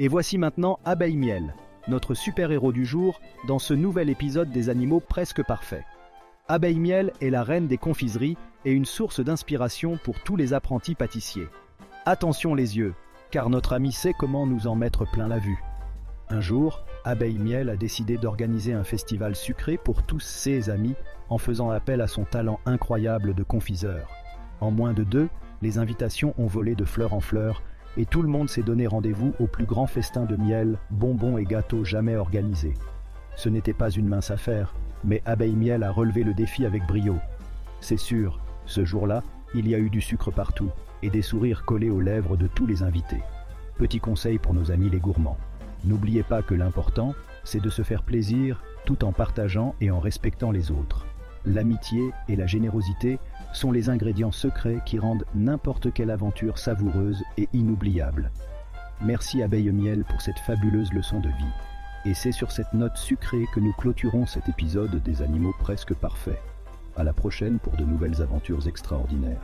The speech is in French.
Et voici maintenant Abeille Miel, notre super-héros du jour, dans ce nouvel épisode des animaux presque parfaits. Abeille Miel est la reine des confiseries et une source d'inspiration pour tous les apprentis pâtissiers. Attention les yeux, car notre ami sait comment nous en mettre plein la vue. Un jour, Abeille Miel a décidé d'organiser un festival sucré pour tous ses amis en faisant appel à son talent incroyable de confiseur. En moins de deux, les invitations ont volé de fleur en fleur et tout le monde s'est donné rendez-vous au plus grand festin de miel, bonbons et gâteaux jamais organisés. Ce n'était pas une mince affaire, mais Abeille Miel a relevé le défi avec brio. C'est sûr, ce jour-là, il y a eu du sucre partout et des sourires collés aux lèvres de tous les invités. Petit conseil pour nos amis les gourmands. N'oubliez pas que l'important, c'est de se faire plaisir tout en partageant et en respectant les autres. L'amitié et la générosité sont les ingrédients secrets qui rendent n'importe quelle aventure savoureuse et inoubliable. Merci Abeille Miel pour cette fabuleuse leçon de vie. Et c'est sur cette note sucrée que nous clôturons cet épisode des animaux presque parfaits. À la prochaine pour de nouvelles aventures extraordinaires.